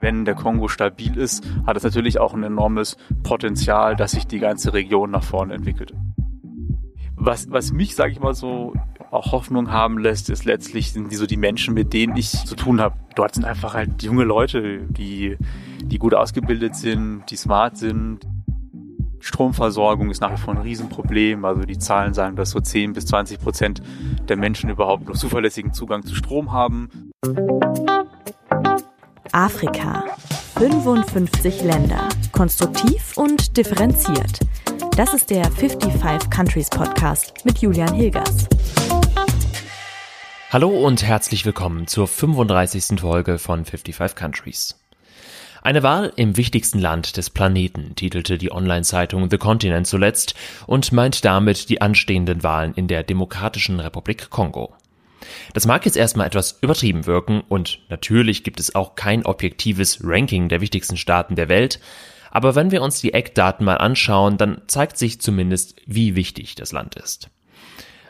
Wenn der Kongo stabil ist, hat es natürlich auch ein enormes Potenzial, dass sich die ganze Region nach vorne entwickelt. Was, was mich, sage ich mal so, auch Hoffnung haben lässt, ist letztlich sind die so die Menschen, mit denen ich zu tun habe. Dort sind einfach halt junge Leute, die, die gut ausgebildet sind, die smart sind. Stromversorgung ist nach wie vor ein Riesenproblem. Also die Zahlen sagen, dass so 10 bis 20 Prozent der Menschen überhaupt noch zuverlässigen Zugang zu Strom haben. Afrika. 55 Länder. Konstruktiv und differenziert. Das ist der 55 Countries Podcast mit Julian Hilgers. Hallo und herzlich willkommen zur 35. Folge von 55 Countries. Eine Wahl im wichtigsten Land des Planeten, titelte die Online-Zeitung The Continent zuletzt und meint damit die anstehenden Wahlen in der Demokratischen Republik Kongo. Das mag jetzt erstmal etwas übertrieben wirken und natürlich gibt es auch kein objektives Ranking der wichtigsten Staaten der Welt, aber wenn wir uns die Eckdaten mal anschauen, dann zeigt sich zumindest, wie wichtig das Land ist.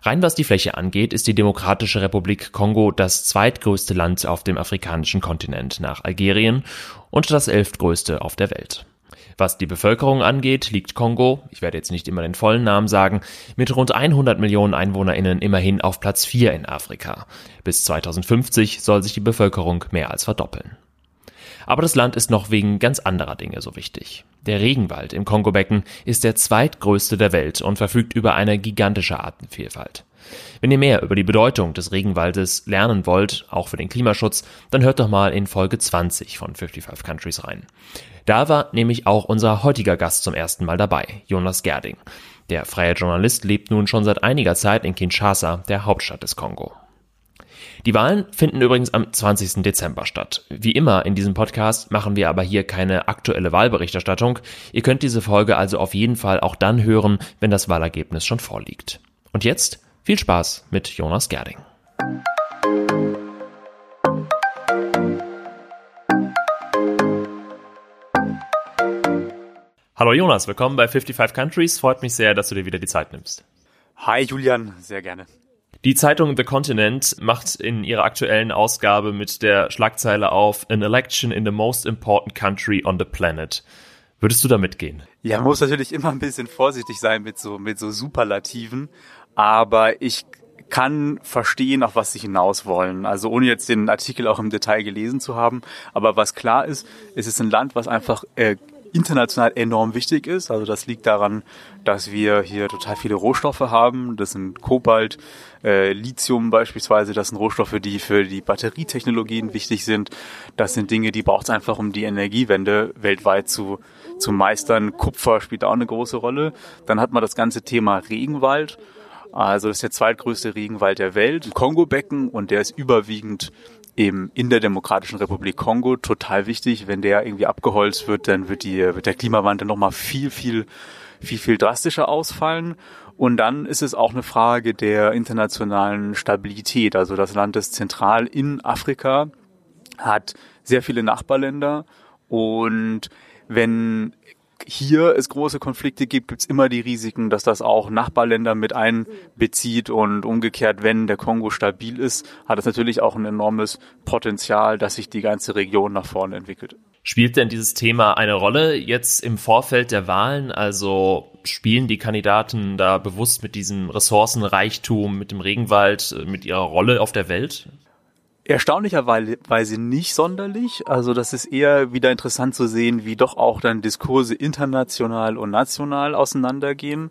Rein was die Fläche angeht, ist die Demokratische Republik Kongo das zweitgrößte Land auf dem afrikanischen Kontinent nach Algerien und das elftgrößte auf der Welt. Was die Bevölkerung angeht, liegt Kongo, ich werde jetzt nicht immer den vollen Namen sagen, mit rund 100 Millionen EinwohnerInnen immerhin auf Platz 4 in Afrika. Bis 2050 soll sich die Bevölkerung mehr als verdoppeln. Aber das Land ist noch wegen ganz anderer Dinge so wichtig. Der Regenwald im Kongobecken ist der zweitgrößte der Welt und verfügt über eine gigantische Artenvielfalt. Wenn ihr mehr über die Bedeutung des Regenwaldes lernen wollt, auch für den Klimaschutz, dann hört doch mal in Folge 20 von 55 Countries rein. Da war nämlich auch unser heutiger Gast zum ersten Mal dabei, Jonas Gerding. Der freie Journalist lebt nun schon seit einiger Zeit in Kinshasa, der Hauptstadt des Kongo. Die Wahlen finden übrigens am 20. Dezember statt. Wie immer in diesem Podcast machen wir aber hier keine aktuelle Wahlberichterstattung. Ihr könnt diese Folge also auf jeden Fall auch dann hören, wenn das Wahlergebnis schon vorliegt. Und jetzt viel Spaß mit Jonas Gerding. Hallo Jonas, willkommen bei 55 Countries. Freut mich sehr, dass du dir wieder die Zeit nimmst. Hi Julian, sehr gerne. Die Zeitung The Continent macht in ihrer aktuellen Ausgabe mit der Schlagzeile auf An Election in the Most Important Country on the Planet. Würdest du da mitgehen? Ja, man muss natürlich immer ein bisschen vorsichtig sein mit so, mit so Superlativen, aber ich kann verstehen, auf was sie hinaus wollen. Also ohne jetzt den Artikel auch im Detail gelesen zu haben. Aber was klar ist, es ist ein Land, was einfach äh, international enorm wichtig ist. Also das liegt daran, dass wir hier total viele Rohstoffe haben. Das sind Kobalt, äh, Lithium beispielsweise. Das sind Rohstoffe, die für die Batterietechnologien wichtig sind. Das sind Dinge, die braucht es einfach, um die Energiewende weltweit zu, zu meistern. Kupfer spielt auch eine große Rolle. Dann hat man das ganze Thema Regenwald. Also das ist der zweitgrößte Regenwald der Welt, Kongo-Becken und der ist überwiegend eben in der Demokratischen Republik Kongo total wichtig. Wenn der irgendwie abgeholzt wird, dann wird, die, wird der Klimawandel nochmal viel, viel, viel, viel drastischer ausfallen. Und dann ist es auch eine Frage der internationalen Stabilität. Also das Land ist zentral in Afrika, hat sehr viele Nachbarländer und wenn hier es große Konflikte gibt, gibt es immer die Risiken, dass das auch Nachbarländer mit einbezieht und umgekehrt, wenn der Kongo stabil ist, hat es natürlich auch ein enormes Potenzial, dass sich die ganze Region nach vorne entwickelt. Spielt denn dieses Thema eine Rolle jetzt im Vorfeld der Wahlen? Also spielen die Kandidaten da bewusst mit diesem Ressourcenreichtum, mit dem Regenwald, mit ihrer Rolle auf der Welt? Erstaunlicherweise nicht sonderlich. Also das ist eher wieder interessant zu sehen, wie doch auch dann Diskurse international und national auseinandergehen.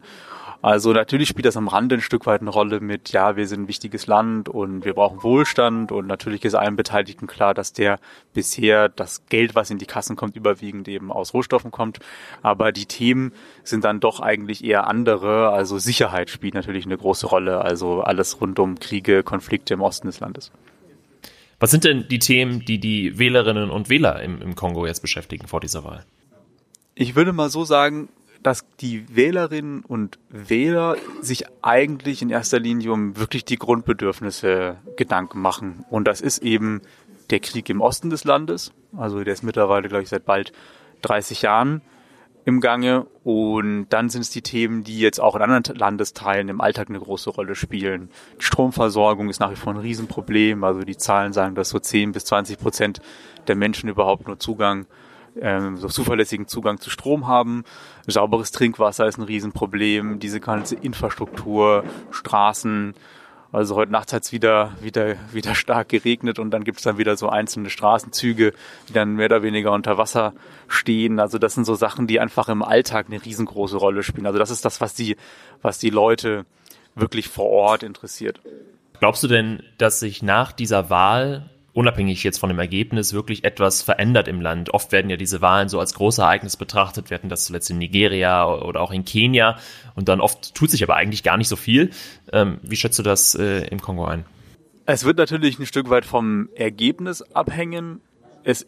Also natürlich spielt das am Rande ein Stück weit eine Rolle mit, ja, wir sind ein wichtiges Land und wir brauchen Wohlstand und natürlich ist allen Beteiligten klar, dass der bisher das Geld, was in die Kassen kommt, überwiegend eben aus Rohstoffen kommt. Aber die Themen sind dann doch eigentlich eher andere. Also Sicherheit spielt natürlich eine große Rolle. Also alles rund um Kriege, Konflikte im Osten des Landes. Was sind denn die Themen, die die Wählerinnen und Wähler im, im Kongo jetzt beschäftigen vor dieser Wahl? Ich würde mal so sagen, dass die Wählerinnen und Wähler sich eigentlich in erster Linie um wirklich die Grundbedürfnisse Gedanken machen. Und das ist eben der Krieg im Osten des Landes. Also der ist mittlerweile, glaube ich, seit bald 30 Jahren im Gange. Und dann sind es die Themen, die jetzt auch in anderen Landesteilen im Alltag eine große Rolle spielen. Die Stromversorgung ist nach wie vor ein Riesenproblem. Also die Zahlen sagen, dass so 10 bis 20 Prozent der Menschen überhaupt nur Zugang ähm, so zuverlässigen Zugang zu Strom haben. Sauberes Trinkwasser ist ein Riesenproblem. Diese ganze Infrastruktur, Straßen, also heute Nacht hat es wieder, wieder, wieder stark geregnet und dann gibt es dann wieder so einzelne Straßenzüge, die dann mehr oder weniger unter Wasser stehen. Also das sind so Sachen, die einfach im Alltag eine riesengroße Rolle spielen. Also das ist das, was die, was die Leute wirklich vor Ort interessiert. Glaubst du denn, dass sich nach dieser Wahl unabhängig jetzt von dem Ergebnis wirklich etwas verändert im Land. Oft werden ja diese Wahlen so als großes Ereignis betrachtet. Wir hatten das zuletzt in Nigeria oder auch in Kenia. Und dann oft tut sich aber eigentlich gar nicht so viel. Ähm, wie schätzt du das äh, im Kongo ein? Es wird natürlich ein Stück weit vom Ergebnis abhängen. Es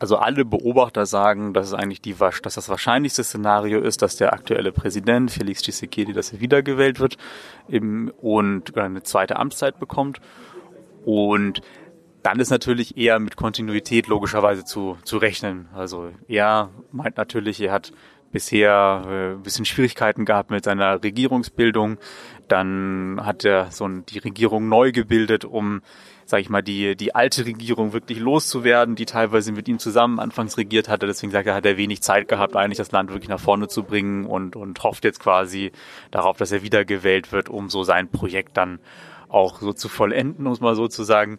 also alle Beobachter sagen, dass es eigentlich die, dass das wahrscheinlichste Szenario ist, dass der aktuelle Präsident Felix Tshisekedi, dass er wiedergewählt wird im, und eine zweite Amtszeit bekommt. Und dann ist natürlich eher mit Kontinuität logischerweise zu, zu rechnen. Also er meint natürlich, er hat bisher äh, ein bisschen Schwierigkeiten gehabt mit seiner Regierungsbildung. Dann hat er so die Regierung neu gebildet, um, sage ich mal, die, die alte Regierung wirklich loszuwerden, die teilweise mit ihm zusammen anfangs regiert hatte. Deswegen sagt er, hat er wenig Zeit gehabt, eigentlich das Land wirklich nach vorne zu bringen und, und hofft jetzt quasi darauf, dass er wiedergewählt wird, um so sein Projekt dann auch so zu vollenden, muss man so zu sagen.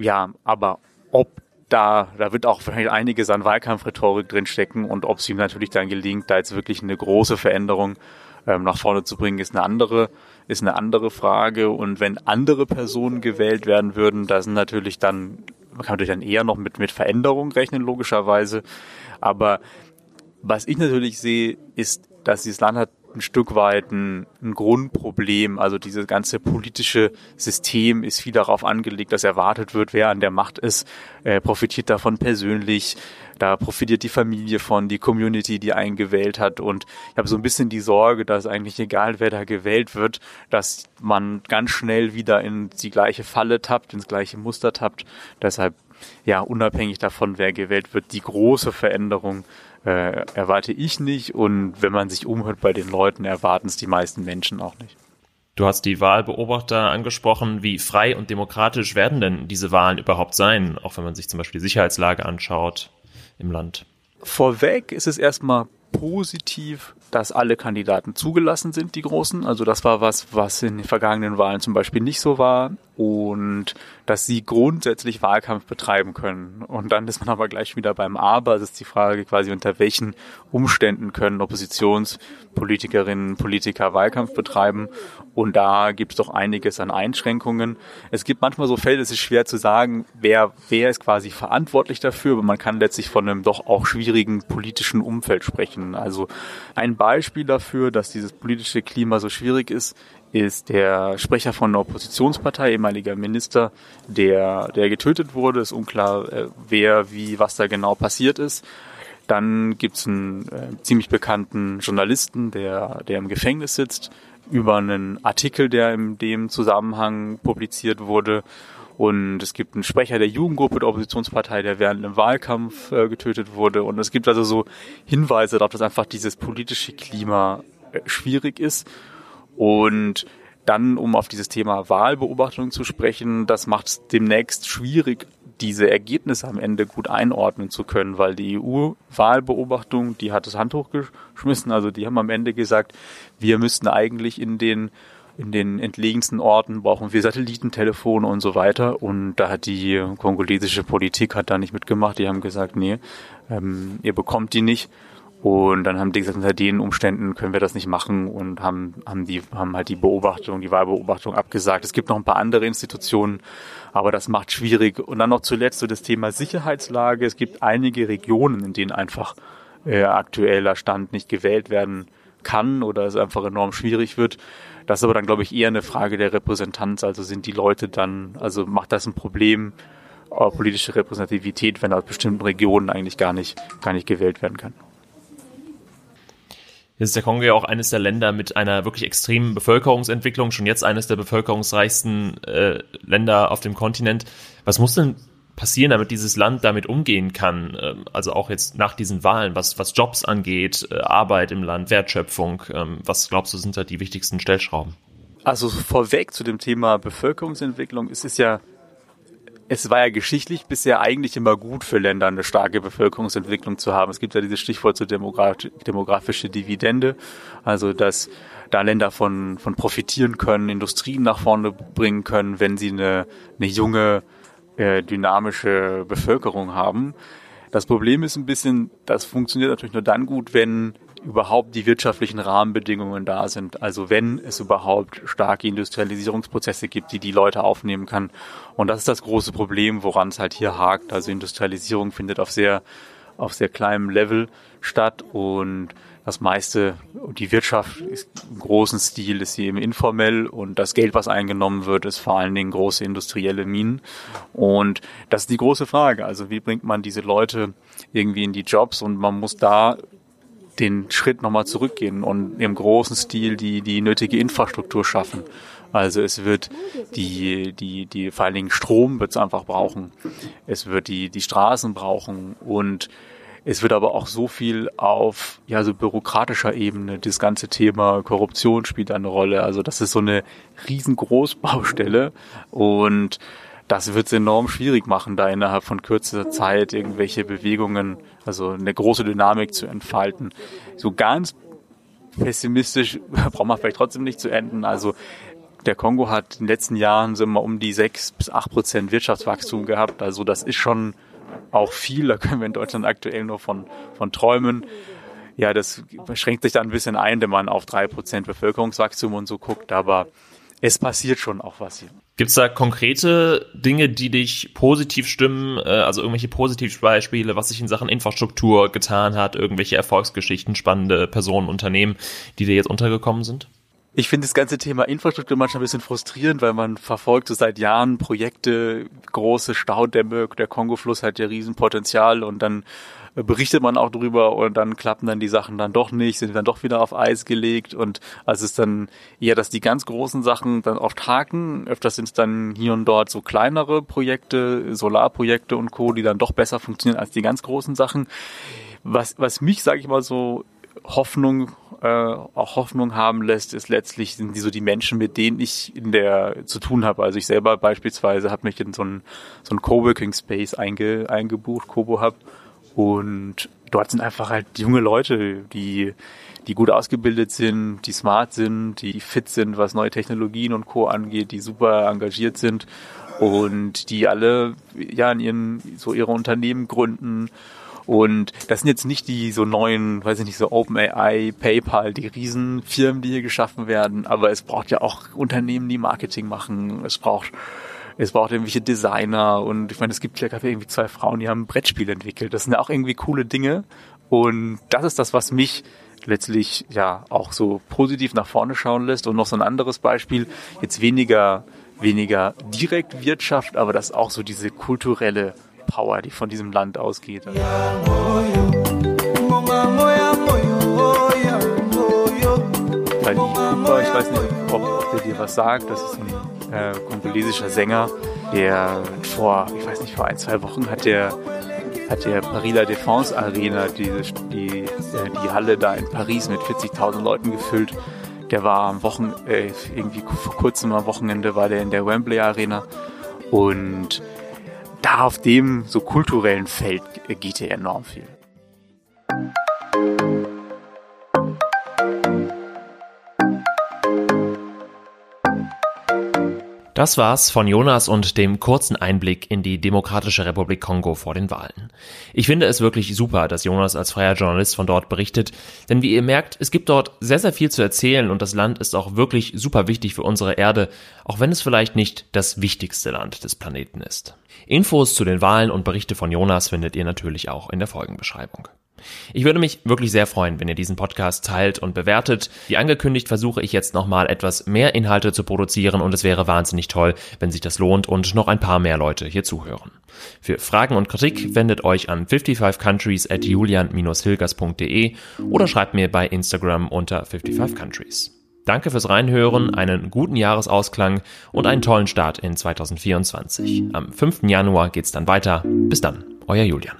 Ja, aber ob da, da wird auch wahrscheinlich einiges an Wahlkampfrhetorik drinstecken und ob es ihm natürlich dann gelingt, da jetzt wirklich eine große Veränderung ähm, nach vorne zu bringen, ist eine andere, ist eine andere Frage. Und wenn andere Personen gewählt werden würden, da sind natürlich dann, man kann natürlich dann eher noch mit, mit Veränderung rechnen, logischerweise. Aber was ich natürlich sehe, ist, dass dieses Land hat ein Stück weit ein, ein Grundproblem. Also dieses ganze politische System ist viel darauf angelegt, dass erwartet wird, wer an der Macht ist, äh, profitiert davon persönlich. Da profitiert die Familie von, die Community, die einen gewählt hat. Und ich habe so ein bisschen die Sorge, dass eigentlich egal, wer da gewählt wird, dass man ganz schnell wieder in die gleiche Falle tappt, ins gleiche Muster tappt. Deshalb, ja, unabhängig davon, wer gewählt wird, die große Veränderung äh, erwarte ich nicht. Und wenn man sich umhört bei den Leuten, erwarten es die meisten Menschen auch nicht. Du hast die Wahlbeobachter angesprochen. Wie frei und demokratisch werden denn diese Wahlen überhaupt sein, auch wenn man sich zum Beispiel die Sicherheitslage anschaut im Land? Vorweg ist es erstmal positiv, dass alle Kandidaten zugelassen sind, die großen. Also das war was, was in den vergangenen Wahlen zum Beispiel nicht so war. Und dass sie grundsätzlich Wahlkampf betreiben können. Und dann ist man aber gleich wieder beim Aber. Das ist die Frage quasi, unter welchen Umständen können Oppositionspolitikerinnen, Politiker Wahlkampf betreiben. Und da gibt es doch einiges an Einschränkungen. Es gibt manchmal so Fälle, es ist schwer zu sagen, wer, wer ist quasi verantwortlich dafür, aber man kann letztlich von einem doch auch schwierigen politischen Umfeld sprechen. Also ein Beispiel dafür, dass dieses politische Klima so schwierig ist, ist der Sprecher von einer Oppositionspartei, ehemaliger Minister, der, der getötet wurde. Ist unklar, äh, wer, wie, was da genau passiert ist. Dann gibt's einen äh, ziemlich bekannten Journalisten, der, der im Gefängnis sitzt, über einen Artikel, der in dem Zusammenhang publiziert wurde. Und es gibt einen Sprecher der Jugendgruppe der Oppositionspartei, der während einem Wahlkampf äh, getötet wurde. Und es gibt also so Hinweise darauf, dass einfach dieses politische Klima äh, schwierig ist. Und dann, um auf dieses Thema Wahlbeobachtung zu sprechen, das macht es demnächst schwierig, diese Ergebnisse am Ende gut einordnen zu können, weil die EU-Wahlbeobachtung, die hat das Handtuch geschmissen. Also die haben am Ende gesagt, wir müssten eigentlich in den in den entlegensten Orten brauchen wir Satellitentelefone und so weiter. Und da hat die kongolesische Politik hat da nicht mitgemacht. Die haben gesagt, nee, ähm, ihr bekommt die nicht. Und dann haben die gesagt, unter den Umständen können wir das nicht machen und haben, haben die, haben halt die Beobachtung, die Wahlbeobachtung abgesagt. Es gibt noch ein paar andere Institutionen, aber das macht schwierig. Und dann noch zuletzt so das Thema Sicherheitslage. Es gibt einige Regionen, in denen einfach äh, aktueller Stand nicht gewählt werden kann oder es einfach enorm schwierig wird. Das ist aber dann, glaube ich, eher eine Frage der Repräsentanz. Also sind die Leute dann, also macht das ein Problem, äh, politische Repräsentativität, wenn aus bestimmten Regionen eigentlich gar nicht, gar nicht gewählt werden kann. Ist der Kongo ja auch eines der Länder mit einer wirklich extremen Bevölkerungsentwicklung, schon jetzt eines der bevölkerungsreichsten äh, Länder auf dem Kontinent. Was muss denn passieren, damit dieses Land damit umgehen kann? Ähm, also auch jetzt nach diesen Wahlen, was, was Jobs angeht, äh, Arbeit im Land, Wertschöpfung. Ähm, was glaubst du, sind da die wichtigsten Stellschrauben? Also vorweg zu dem Thema Bevölkerungsentwicklung. Es ist ja es war ja geschichtlich bisher eigentlich immer gut für Länder, eine starke Bevölkerungsentwicklung zu haben. Es gibt ja dieses Stichwort zur demografische Dividende, also dass da Länder von, von profitieren können, Industrien nach vorne bringen können, wenn sie eine, eine junge, äh, dynamische Bevölkerung haben. Das Problem ist ein bisschen, das funktioniert natürlich nur dann gut, wenn überhaupt die wirtschaftlichen Rahmenbedingungen da sind. Also wenn es überhaupt starke Industrialisierungsprozesse gibt, die die Leute aufnehmen kann. Und das ist das große Problem, woran es halt hier hakt. Also Industrialisierung findet auf sehr, auf sehr kleinem Level statt und das meiste, die Wirtschaft ist im großen Stil ist sie eben informell und das Geld, was eingenommen wird, ist vor allen Dingen große industrielle Minen. Und das ist die große Frage. Also wie bringt man diese Leute irgendwie in die Jobs und man muss da den Schritt nochmal zurückgehen und im großen Stil die, die nötige Infrastruktur schaffen. Also es wird die, die, die, vor allen Dingen Strom wird es einfach brauchen. Es wird die, die Straßen brauchen und es wird aber auch so viel auf ja so bürokratischer Ebene. Das ganze Thema Korruption spielt eine Rolle. Also das ist so eine riesengroße Baustelle und das wird es enorm schwierig machen, da innerhalb von kürzester Zeit irgendwelche Bewegungen, also eine große Dynamik zu entfalten. So ganz pessimistisch braucht man vielleicht trotzdem nicht zu enden. Also der Kongo hat in den letzten Jahren sind wir um die sechs bis acht Prozent Wirtschaftswachstum gehabt. Also das ist schon auch viel. Da können wir in Deutschland aktuell nur von, von träumen. Ja, das schränkt sich dann ein bisschen ein, wenn man auf drei Prozent Bevölkerungswachstum und so guckt. Aber es passiert schon auch was hier. Gibt es da konkrete Dinge, die dich positiv stimmen, äh, also irgendwelche Positivbeispiele, was sich in Sachen Infrastruktur getan hat, irgendwelche Erfolgsgeschichten, spannende Personen, Unternehmen, die dir jetzt untergekommen sind? Ich finde das ganze Thema Infrastruktur manchmal ein bisschen frustrierend, weil man verfolgt so seit Jahren Projekte, große Staudämme, der Kongo-Fluss hat ja Riesenpotenzial und dann berichtet man auch drüber und dann klappen dann die Sachen dann doch nicht, sind dann doch wieder auf Eis gelegt und also es ist dann eher, dass die ganz großen Sachen dann oft haken. Öfters sind es dann hier und dort so kleinere Projekte, Solarprojekte und Co., die dann doch besser funktionieren als die ganz großen Sachen. Was, was mich, sage ich mal so, Hoffnung, äh, auch Hoffnung haben lässt, ist letztlich sind die so die Menschen, mit denen ich in der zu tun habe. Also ich selber beispielsweise habe mich in so einen so einen Coworking Space einge, eingebucht, Kobo Hub und dort sind einfach halt junge Leute, die, die gut ausgebildet sind, die smart sind, die fit sind, was neue Technologien und Co. angeht, die super engagiert sind und die alle ja in ihren, so ihre Unternehmen gründen. Und das sind jetzt nicht die so neuen, weiß ich nicht, so OpenAI, PayPal, die Riesenfirmen, die hier geschaffen werden, aber es braucht ja auch Unternehmen, die Marketing machen. Es braucht es braucht irgendwelche Designer und ich meine, es gibt ja irgendwie zwei Frauen, die haben ein Brettspiel entwickelt. Das sind ja auch irgendwie coole Dinge und das ist das, was mich letztlich ja auch so positiv nach vorne schauen lässt. Und noch so ein anderes Beispiel, jetzt weniger, weniger direkt Wirtschaft, aber das auch so diese kulturelle Power, die von diesem Land ausgeht. Cooper, ich weiß nicht, ob, ob der dir was sagt, das ist ein äh, kongolesischer Sänger, der vor, ich weiß nicht, vor ein, zwei Wochen hat der hat der Paris La Défense Arena, diese, die, äh, die Halle da in Paris mit 40.000 Leuten gefüllt. Der war am Wochen, äh, irgendwie vor kurzem am Wochenende war der in der Wembley Arena. Und da auf dem so kulturellen Feld geht er enorm viel. Das war's von Jonas und dem kurzen Einblick in die Demokratische Republik Kongo vor den Wahlen. Ich finde es wirklich super, dass Jonas als freier Journalist von dort berichtet, denn wie ihr merkt, es gibt dort sehr, sehr viel zu erzählen und das Land ist auch wirklich super wichtig für unsere Erde, auch wenn es vielleicht nicht das wichtigste Land des Planeten ist. Infos zu den Wahlen und Berichte von Jonas findet ihr natürlich auch in der Folgenbeschreibung. Ich würde mich wirklich sehr freuen, wenn ihr diesen Podcast teilt und bewertet. Wie angekündigt versuche ich jetzt nochmal etwas mehr Inhalte zu produzieren und es wäre wahnsinnig toll, wenn sich das lohnt und noch ein paar mehr Leute hier zuhören. Für Fragen und Kritik wendet euch an 55countries at julian-hilgers.de oder schreibt mir bei Instagram unter 55countries. Danke fürs Reinhören, einen guten Jahresausklang und einen tollen Start in 2024. Am 5. Januar geht's dann weiter. Bis dann, euer Julian.